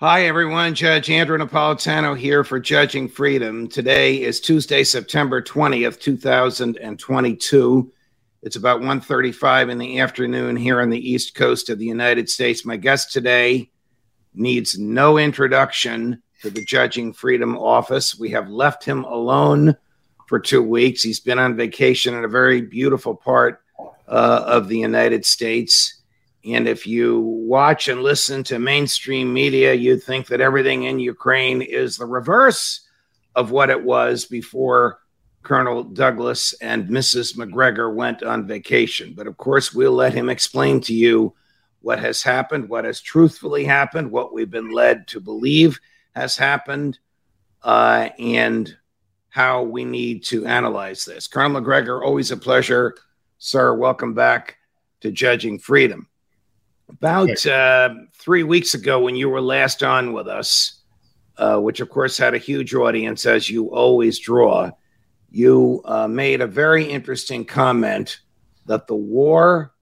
Hi, everyone. Judge Andrew Napolitano here for Judging Freedom. Today is Tuesday, September 20th, 2022. It's about 1.35 in the afternoon here on the East Coast of the United States. My guest today needs no introduction to the Judging Freedom office. We have left him alone for two weeks. He's been on vacation in a very beautiful part uh, of the United States and if you watch and listen to mainstream media, you'd think that everything in Ukraine is the reverse of what it was before Colonel Douglas and Mrs. Macgregor went on vacation. But of course, we'll let him explain to you what has happened, what has truthfully happened, what we've been led to believe has happened, uh, and how we need to analyze this. Colonel Macgregor, always a pleasure. Sir, welcome back to Judging Freedom. About uh, three weeks ago, when you were last on with us, uh, which of course had a huge audience as you always draw, you uh, made a very interesting comment that the war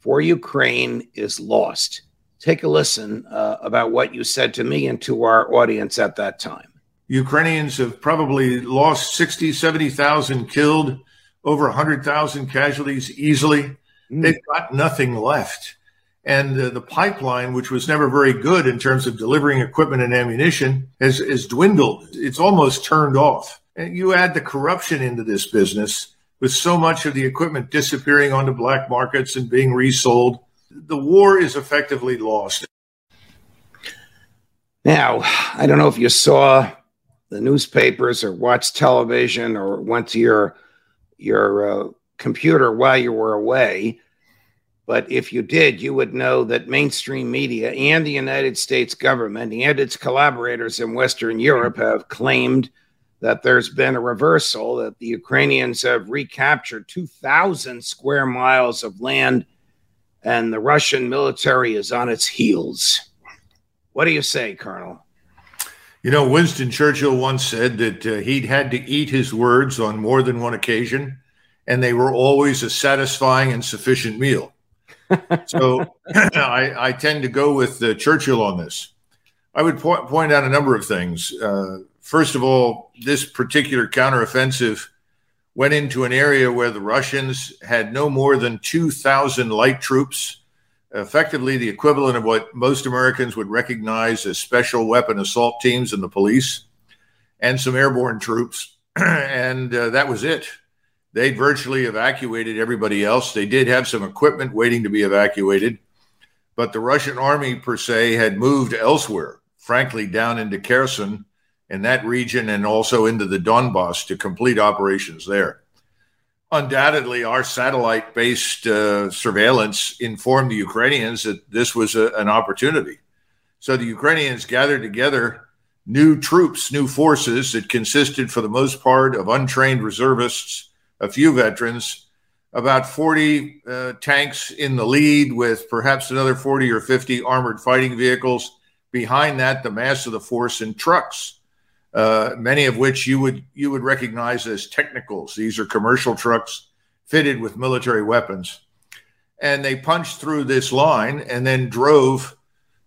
for Ukraine is lost. Take a listen uh, about what you said to me and to our audience at that time. Ukrainians have probably lost 60, 70,000 killed, over 100,000 casualties easily. Mm. They've got nothing left. And uh, the pipeline, which was never very good in terms of delivering equipment and ammunition, has, has dwindled. It's almost turned off. And you add the corruption into this business with so much of the equipment disappearing onto black markets and being resold. The war is effectively lost. Now, I don't know if you saw the newspapers or watched television or went to your your uh, computer while you were away but if you did, you would know that mainstream media and the United States government and its collaborators in Western Europe have claimed that there's been a reversal, that the Ukrainians have recaptured 2,000 square miles of land and the Russian military is on its heels. What do you say, Colonel? You know, Winston Churchill once said that uh, he'd had to eat his words on more than one occasion, and they were always a satisfying and sufficient meal so I, I, tend to go with uh, Churchill on this. I would po- point out a number of things. Uh, first of all, this particular counteroffensive went into an area where the Russians had no more than 2,000 light troops, effectively the equivalent of what most Americans would recognize as special weapon assault teams and the police, and some airborne troops. and uh, that was it. They'd virtually evacuated everybody else. They did have some equipment waiting to be evacuated, but the Russian army, per se, had moved elsewhere, frankly, down into Kherson and that region and also into the Donbass to complete operations there. Undoubtedly, our satellite based uh, surveillance informed the Ukrainians that this was a, an opportunity. So the Ukrainians gathered together new troops, new forces that consisted, for the most part, of untrained reservists a few veterans, about 40 uh, tanks in the lead, with perhaps another 40 or 50 armored fighting vehicles. Behind that, the mass of the force in trucks, uh, many of which you would you would recognize as technicals. These are commercial trucks fitted with military weapons, and they punched through this line and then drove.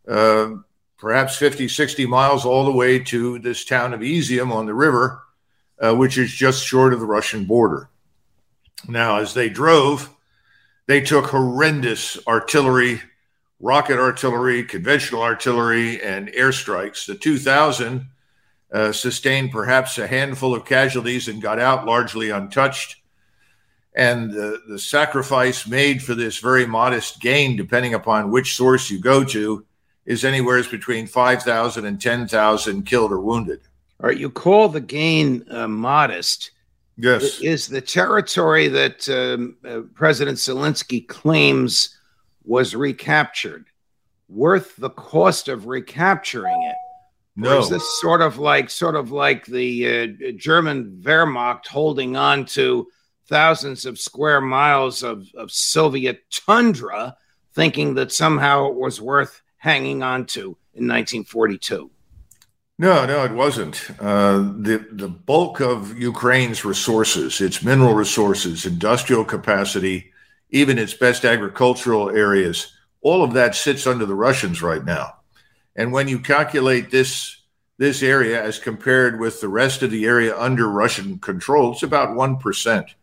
Uh, perhaps 50, 60 miles all the way to this town of Izium on the river, uh, which is just short of the Russian border. Now, as they drove, they took horrendous artillery, rocket artillery, conventional artillery, and airstrikes. The 2000 uh, sustained perhaps a handful of casualties and got out largely untouched. And the, the sacrifice made for this very modest gain, depending upon which source you go to, is anywhere between 5,000 and 10,000 killed or wounded. All right, you call the gain uh, modest Yes. Is the territory that um, uh, President Zelensky claims was recaptured worth the cost of recapturing it? No. Or is this sort of like sort of like the uh, German Wehrmacht holding on to thousands of square miles of, of Soviet tundra, thinking that somehow it was worth hanging on to in 1942? No, no, it wasn't. Uh, the the bulk of Ukraine's resources, its mineral resources, industrial capacity, even its best agricultural areas, all of that sits under the Russians right now. And when you calculate this this area as compared with the rest of the area under Russian control, it's about one percent.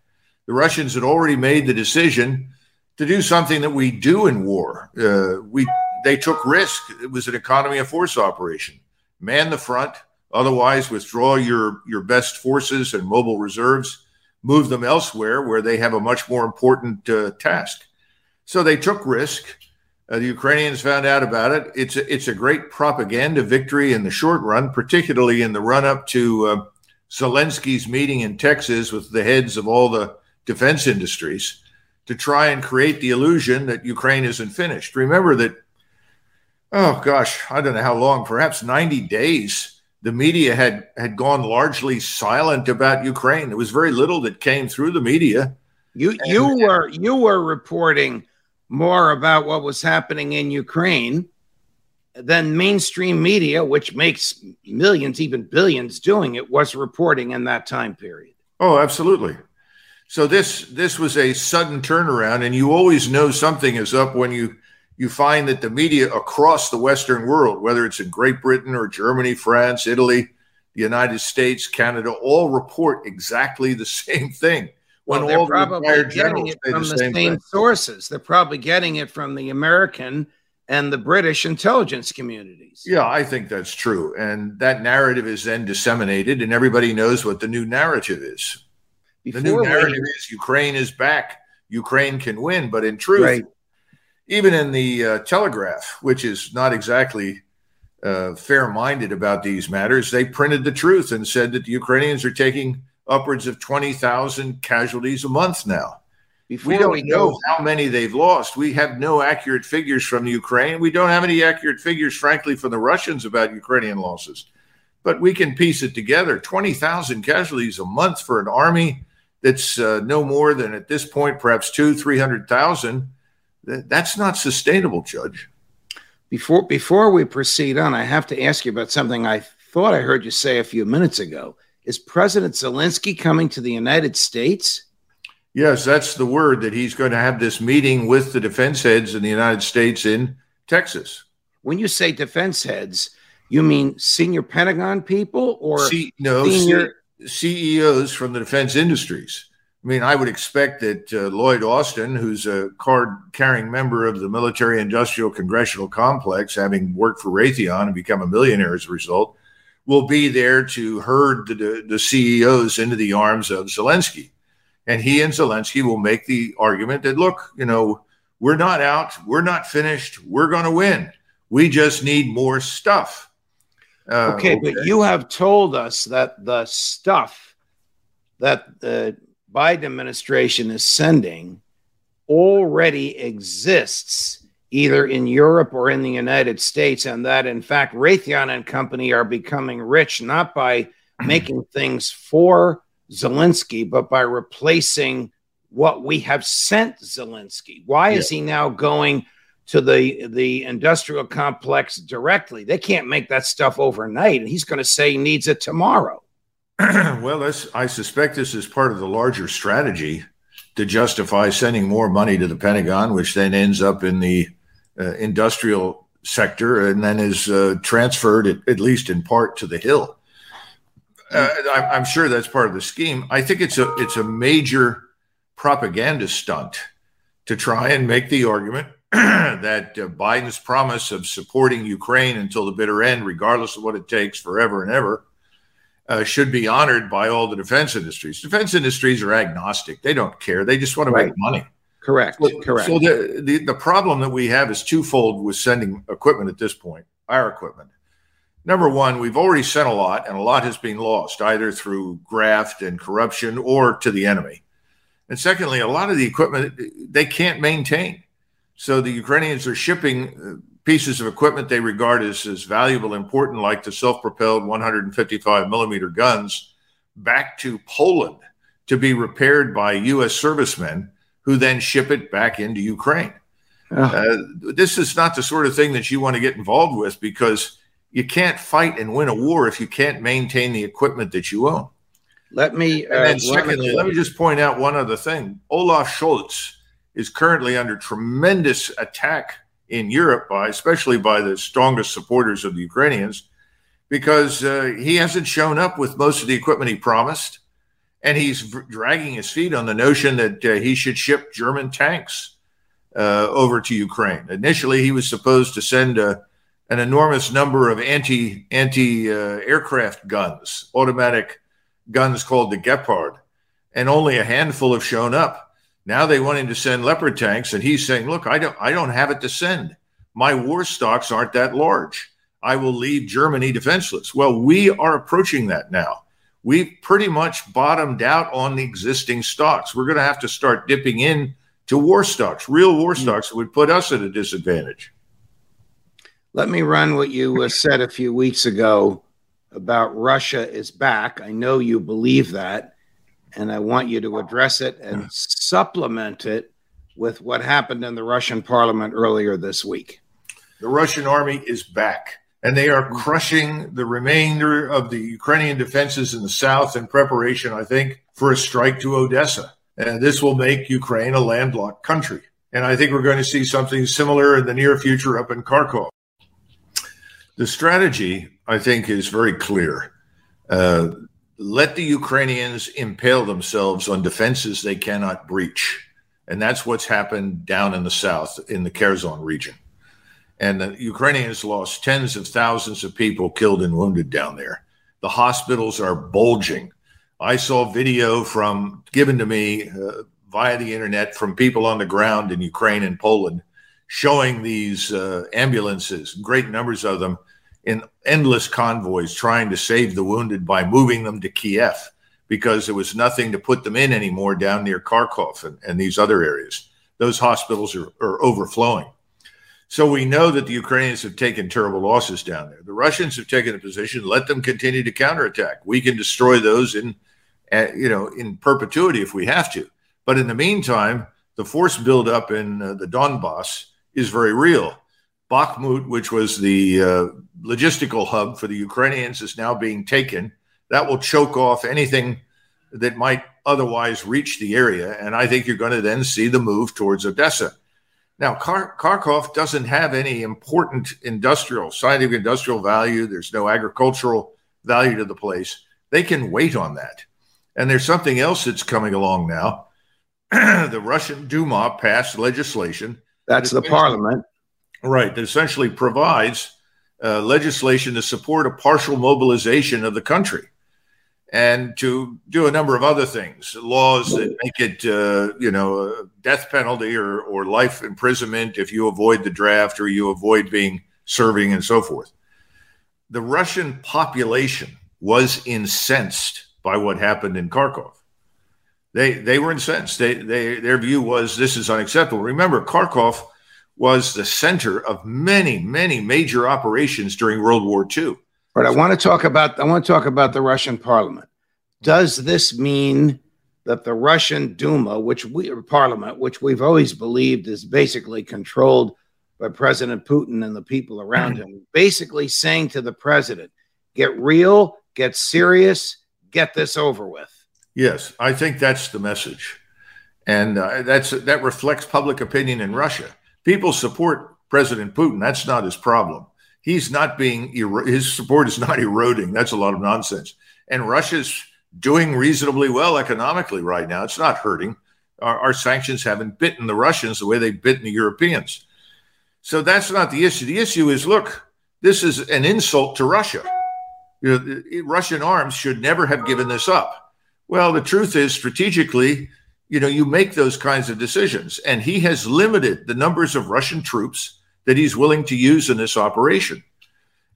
The Russians had already made the decision to do something that we do in war. Uh, we they took risk. It was an economy of force operation man the front. Otherwise, withdraw your, your best forces and mobile reserves, move them elsewhere where they have a much more important uh, task. So they took risk. Uh, the Ukrainians found out about it. It's a, it's a great propaganda victory in the short run, particularly in the run up to uh, Zelensky's meeting in Texas with the heads of all the defense industries to try and create the illusion that Ukraine isn't finished. Remember that oh gosh, I don't know how long, perhaps 90 days, the media had had gone largely silent about Ukraine. There was very little that came through the media. You and, you were you were reporting more about what was happening in Ukraine than mainstream media, which makes millions, even billions doing it, was reporting in that time period. Oh, absolutely. So this this was a sudden turnaround, and you always know something is up when you you find that the media across the Western world, whether it's in Great Britain or Germany, France, Italy, the United States, Canada, all report exactly the same thing. When well, they're probably getting it from the same, same sources. They're probably getting it from the American and the British intelligence communities. Yeah, I think that's true. And that narrative is then disseminated, and everybody knows what the new narrative is. Before the new narrative we, is Ukraine is back. Ukraine can win. But in truth, right even in the uh, Telegraph, which is not exactly uh, fair minded about these matters, they printed the truth and said that the Ukrainians are taking upwards of 20,000 casualties a month now. Before we don't we know how many they've lost. We have no accurate figures from Ukraine. We don't have any accurate figures, frankly, from the Russians about Ukrainian losses. But we can piece it together 20,000 casualties a month for an army that's uh, no more than at this point, perhaps two, 300,000 that's not sustainable, Judge. Before before we proceed on, I have to ask you about something I thought I heard you say a few minutes ago. Is President Zelensky coming to the United States? Yes, that's the word that he's going to have this meeting with the defense heads in the United States in Texas. When you say defense heads, you mean senior Pentagon people or C- no senior CEOs from the defense industries? I mean, I would expect that uh, Lloyd Austin, who's a card carrying member of the military industrial congressional complex, having worked for Raytheon and become a millionaire as a result, will be there to herd the, the CEOs into the arms of Zelensky. And he and Zelensky will make the argument that, look, you know, we're not out, we're not finished, we're going to win. We just need more stuff. Uh, okay, okay, but you have told us that the stuff that the Biden administration is sending already exists either in Europe or in the United States, and that in fact Raytheon and company are becoming rich not by making things for Zelensky, but by replacing what we have sent Zelensky. Why yeah. is he now going to the the industrial complex directly? They can't make that stuff overnight, and he's going to say he needs it tomorrow. well, I suspect this is part of the larger strategy to justify sending more money to the Pentagon, which then ends up in the uh, industrial sector and then is uh, transferred, at, at, least in part, to the Hill. Uh, I, I'm sure that's part of the scheme. I think it's a it's a major propaganda stunt to try and make the argument that uh, Biden's promise of supporting Ukraine until the bitter end, regardless of what it takes, forever and ever, uh, should be honored by all the defense industries. Defense industries are agnostic; they don't care. They just want to right. make money. Correct. So, Correct. So the, the the problem that we have is twofold with sending equipment at this point. Our equipment. number one, we've already sent a lot, and a lot has been lost either through graft and corruption or to the enemy. And secondly, a lot of the equipment they can't maintain. So the Ukrainians are shipping uh, pieces of equipment they regard as, as valuable, important, like the self propelled 155 millimeter guns, back to Poland to be repaired by U.S. servicemen who then ship it back into Ukraine. Uh, this is not the sort of thing that you want to get involved with because you can't fight and win a war if you can't maintain the equipment that you own. Let me. Uh, and then, secondly, let me just point out one other thing. Olaf Scholz is currently under tremendous attack in Europe, by especially by the strongest supporters of the Ukrainians, because uh, he hasn't shown up with most of the equipment he promised, and he's dragging his feet on the notion that uh, he should ship German tanks uh, over to Ukraine. Initially, he was supposed to send a, uh, an enormous number of anti anti uh, aircraft guns, automatic guns called the Gepard, and only a handful have shown up. Now they want him to send Leopard tanks, and he's saying, "Look, I don't, I don't have it to send. My war stocks aren't that large. I will leave Germany defenseless." Well, we are approaching that now. We've pretty much bottomed out on the existing stocks. We're going to have to start dipping in to war stocks, real war hmm. stocks that would put us at a disadvantage. Let me run what you uh, said a few weeks ago about Russia is back. I know you believe that, and I want you to address it and supplement it with what happened in the Russian parliament earlier this week. The Russian army is back, and they are crushing the remainder of the Ukrainian defenses in the south in preparation, I think, for a strike to Odessa. And this will make Ukraine a landlocked country. And I think we're going to see something similar in the near future up in Kharkov. The strategy, I think, is very clear. Uh, let the Ukrainians impale themselves on defenses they cannot breach. And that's what's happened down in the south, in the Kherson region. And the Ukrainians lost tens of thousands of people killed and wounded down there. The hospitals are bulging I saw video from given to me uh, via the internet from people on the ground in Ukraine and Poland showing these uh, ambulances, great numbers of them, in endless convoys trying to save the wounded by moving them to Kiev because there was nothing to put them in anymore down near Kharkov and, and these other areas. Those hospitals are, are overflowing. So we know that the Ukrainians have taken terrible losses down there. The Russians have taken a position, let them continue to counterattack. We can destroy those in you know, in perpetuity if we have to. But in the meantime, the force buildup in uh, the Donbass is very real. Bakhmut, which was the uh, logistical hub for the Ukrainians, is now being taken. That will choke off anything that might otherwise reach the area. And I think you're going to then see the move towards Odessa. Now, Kar- Kharkov doesn't have any important industrial, scientific industrial value. There's no agricultural value to the place. They can wait on that. And there's something else that's coming along now. the Russian Duma passed legislation. That's the parliament. Right. That essentially provides uh, legislation to support a partial mobilization of the country and to do a number of other things, laws that make it, uh, you know, death penalty or, or life imprisonment if you avoid the draft or you avoid being serving and so forth. The Russian population was incensed by what happened in Kharkov. They they were incensed. They they their view was this is unacceptable. Remember, Kharkov was the center of many many major operations during World War II. But I want to talk about I want to talk about the Russian Parliament. Does this mean that the Russian Duma, which we Parliament, which we've always believed is basically controlled by President Putin and the people around him, basically saying to the president, "Get real, get serious, get this over with. Yes, I think that's the message, and uh, that's that reflects public opinion in Russia. People support President Putin. That's not his problem. He's not being his support is not eroding. That's a lot of nonsense. And Russia's doing reasonably well economically right now. It's not hurting. Our, our sanctions haven't bitten the Russians the way they've bitten the Europeans. So that's not the issue. The issue is look, this is an insult to Russia you know, Russian arms should never have given this up. Well, the truth is, strategically, you know, you make those kinds of decisions, and he has limited the numbers of Russian troops that he's willing to use in this operation.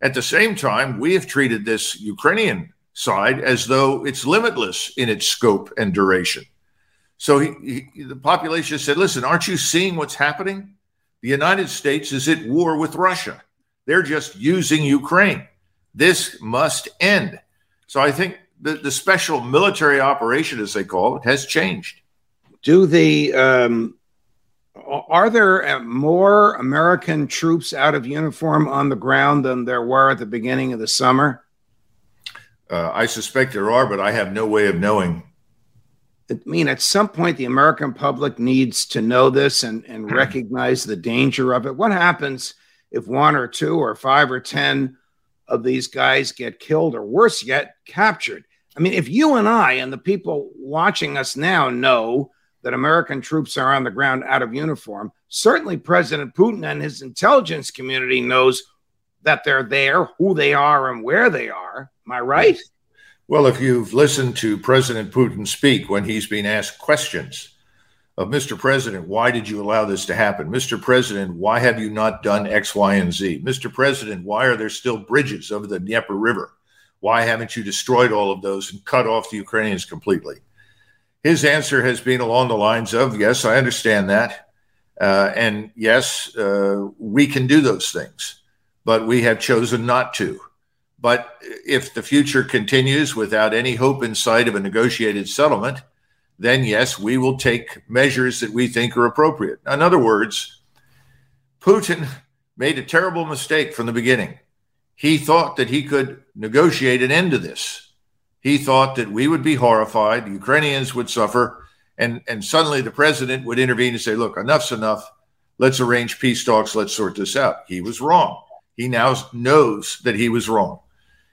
At the same time, we have treated this Ukrainian side as though it's limitless in its scope and duration. So he, he, the population said, listen, aren't you seeing what's happening? The United States is at war with Russia. They're just using Ukraine. This must end. So I think the, the special military operation, as they call it, has changed. Do the um, are there uh, more American troops out of uniform on the ground than there were at the beginning of the summer? Uh, I suspect there are, but I have no way of knowing. I mean, at some point, the American public needs to know this and, and recognize the danger of it. What happens if one or two or five or 10 of these guys get killed, or worse yet, captured? I mean, if you and I and the people watching us now know that American troops are on the ground out of uniform, certainly President Putin and his intelligence community knows that they're there, who they are, and where they are. Am I right? Well, if you've listened to President Putin speak when he's been asked questions of Mr. President, why did you allow this to happen? Mr. President, why have you not done X, Y, and Z? Mr. President, why are there still bridges over the Dnieper River? Why haven't you destroyed all of those and cut off the Ukrainians completely? His answer has been along the lines of, Yes, I understand that. Uh, and yes, uh, we can do those things, but we have chosen not to. But if the future continues without any hope in sight of a negotiated settlement, then yes, we will take measures that we think are appropriate. In other words, Putin made a terrible mistake from the beginning. He thought that he could negotiate an end to this. He thought that we would be horrified, the Ukrainians would suffer, and, and suddenly the president would intervene and say, Look, enough's enough. Let's arrange peace talks. Let's sort this out. He was wrong. He now knows that he was wrong.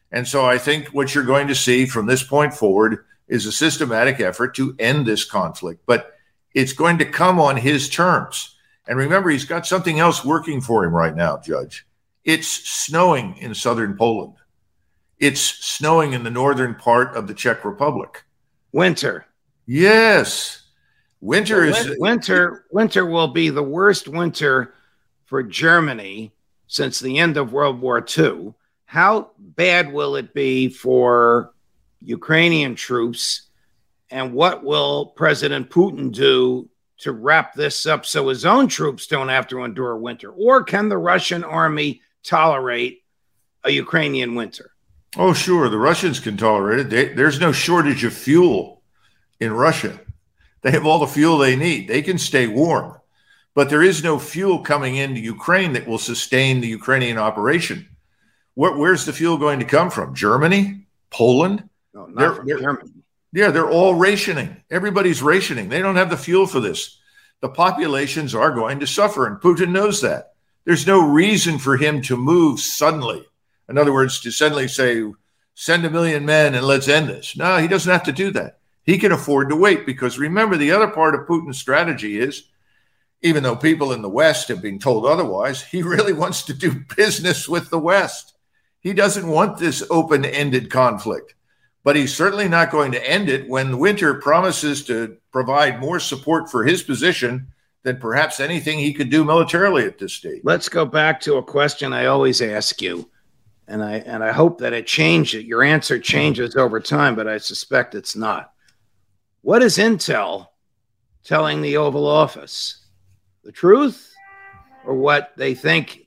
And so I think what you're going to see from this point forward is a systematic effort to end this conflict, but it's going to come on his terms. And remember, he's got something else working for him right now, Judge. It's snowing in southern Poland. It's snowing in the northern part of the Czech Republic. Winter. Yes. Winter is winter winter will be the worst winter for Germany since the end of World War II. How bad will it be for Ukrainian troops? And what will President Putin do to wrap this up so his own troops don't have to endure winter? Or can the Russian army tolerate a Ukrainian winter? Oh, sure. The Russians can tolerate it. They, there's no shortage of fuel in Russia. They have all the fuel they need. They can stay warm. But there is no fuel coming into Ukraine that will sustain the Ukrainian operation. Where, where's the fuel going to come from? Germany? Poland? No, not they're, from they're, Germany. Yeah, they're all rationing. Everybody's rationing. They don't have the fuel for this. The populations are going to suffer, and Putin knows that. There's no reason for him to move suddenly. In other words, to suddenly say, send a million men and let's end this. No, he doesn't have to do that. He can afford to wait because remember, the other part of Putin's strategy is even though people in the West have been told otherwise, he really wants to do business with the West. He doesn't want this open ended conflict, but he's certainly not going to end it when Winter promises to provide more support for his position than perhaps anything he could do militarily at this stage. Let's go back to a question I always ask you. And I and I hope that it changes. Your answer changes over time, but I suspect it's not. What is Intel telling the Oval Office? The truth or what they think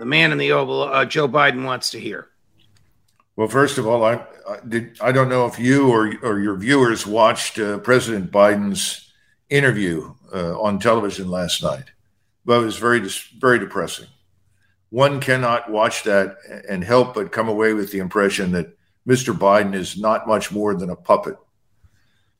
the man in the Oval, uh, Joe Biden, wants to hear? Well, first of all, I, I, did. I don't know if you or or your viewers watched uh, President Biden's interview uh, on television last night, but it was very very depressing. One cannot watch that and help but come away with the impression that Mr. Biden is not much more than a puppet.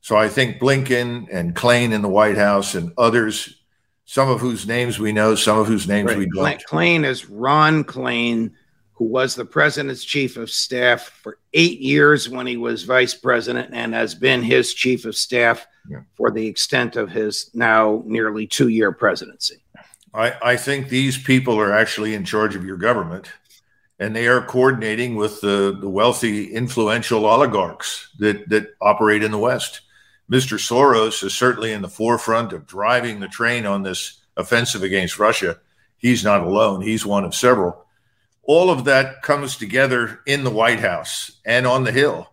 So I think Blinken and Klain in the White House and others some of whose names we know, some of whose names right. we don't. Klain is Ron Klain, who was the president's chief of staff for eight years when he was vice president and has been his chief of staff yeah. for the extent of his now nearly two year presidency. I, I think these people are actually in charge of your government and they are coordinating with the, the wealthy, influential oligarchs that, that operate in the West. Mr. Soros is certainly in the forefront of driving the train on this offensive against Russia. He's not alone, he's one of several. all of that comes together in the White House and on the Hill.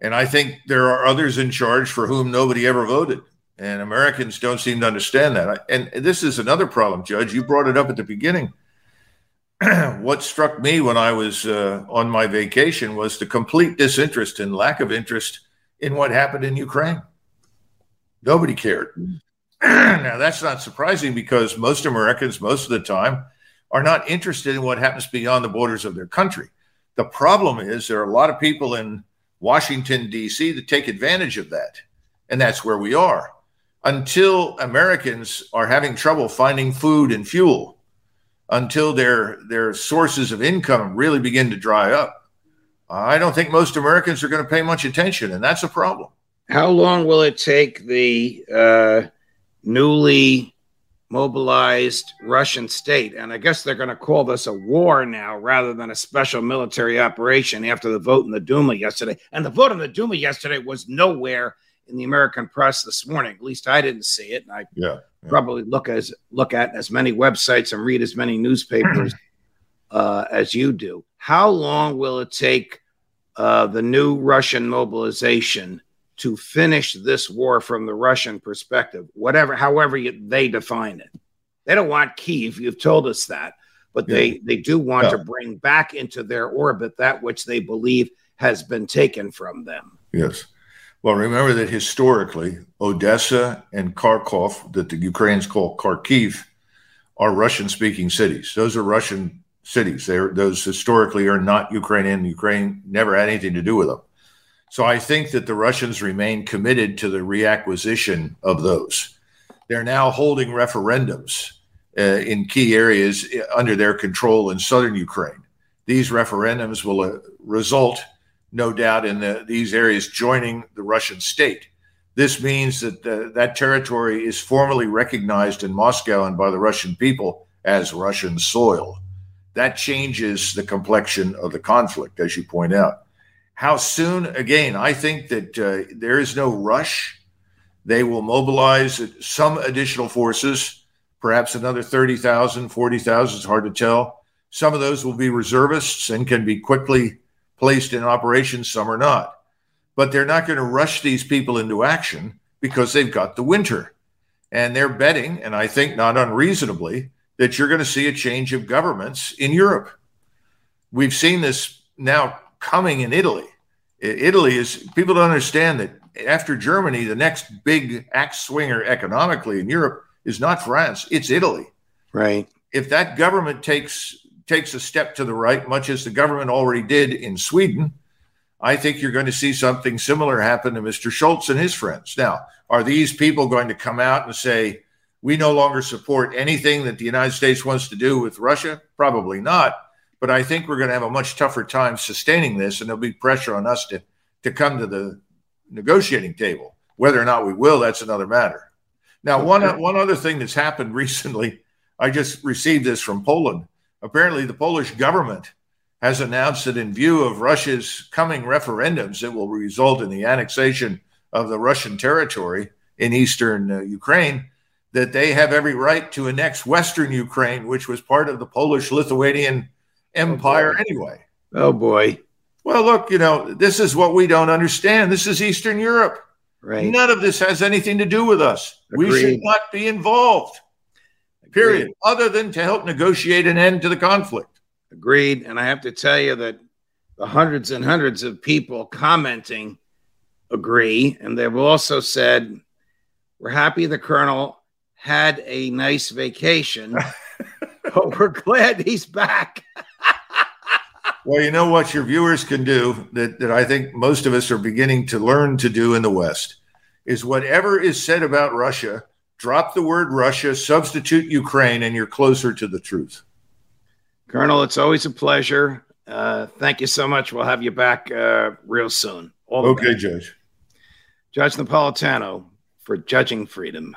And I think there are others in charge for whom nobody ever voted. And Americans don't seem to understand that. And this is another problem, Judge. You brought it up at the beginning. what struck me when I was uh, on my vacation was the complete disinterest and lack of interest in what happened in Ukraine. Nobody cared. now, that's not surprising because most Americans, most of the time, are not interested in what happens beyond the borders of their country. The problem is there are a lot of people in Washington, D.C. that take advantage of that. And that's where we are. Until Americans are having trouble finding food and fuel, until their their sources of income really begin to dry up. I don't think most Americans are going to pay much attention, and that's a problem. How long will it take the uh, newly mobilized Russian state? And I guess they're going to call this a war now rather than a special military operation after the vote in the Duma yesterday. And the vote in the Duma yesterday was nowhere in the American press this morning. At least I didn't see it. And I yeah, yeah. probably look as look at as many websites and read as many newspapers uh, as you do. How long will it take uh, the new Russian mobilization to finish this war from the Russian perspective? Whatever, however you, they define it, they don't want Kiev. You've told us that, but yeah. they they do want yeah. to bring back into their orbit that which they believe has been taken from them. Yes. Well, remember that historically, Odessa and Kharkov, that the Ukrainians call Kharkiv, are Russian speaking cities. Those are Russian cities. They're, those historically are not Ukrainian. Ukraine never had anything to do with them. So I think that the Russians remain committed to the reacquisition of those. They're now holding referendums uh, in key areas uh, under their control in southern Ukraine. These referendums will uh, result no doubt, in the, these areas joining the Russian state. This means that the, that territory is formally recognized in Moscow and by the Russian people as Russian soil. That changes the complexion of the conflict, as you point out. How soon? Again, I think that uh, there is no rush. They will mobilize some additional forces, perhaps another 30,000, 40,000, it's hard to tell. Some of those will be reservists and can be quickly placed in operation, some are not. But they're not going to rush these people into action because they've got the winter. And they're betting, and I think not unreasonably, that you're going to see a change of governments in Europe. We've seen this now coming in Italy. Italy is, people don't understand that after Germany, the next big axe swinger economically in Europe is not France, it's Italy. Right. If that government takes takes a step to the right, much as the government already did in Sweden, I think you're going to see something similar happen to Mr. Scholz and his friends. Now, are these people going to come out and say, we no longer support anything that the United States wants to do with Russia? Probably not. But I think we're going to have a much tougher time sustaining this, and there'll be pressure on us to, to come to the negotiating table. Whether or not we will, that's another matter. Now, one, one other thing that's happened recently, I just received this from Poland apparently the Polish government has announced that in view of Russia's coming referendums that will result in the annexation of the Russian territory in eastern uh, Ukraine, that they have every right to annex western Ukraine, which was part of the Polish Lithuanian Empire oh anyway. Oh boy. Well, look, you know, this is what we don't understand. This is Eastern Europe. Right. None of this has anything to do with us. Agreed. We should not be involved period, other than to help negotiate an end to the conflict. Agreed. And I have to tell you that the hundreds and hundreds of people commenting agree. And they've also said, We're happy the Colonel had a nice vacation, but we're glad he's back. well, you know what your viewers can do that, that I think most of us are beginning to learn to do in the West is whatever is said about Russia drop the word Russia, substitute Ukraine, and you're closer to the truth. Colonel, it's always a pleasure. Uh, thank you so much. We'll have you back uh, real soon. okay, best. Judge. Judge Napolitano for Judging Freedom.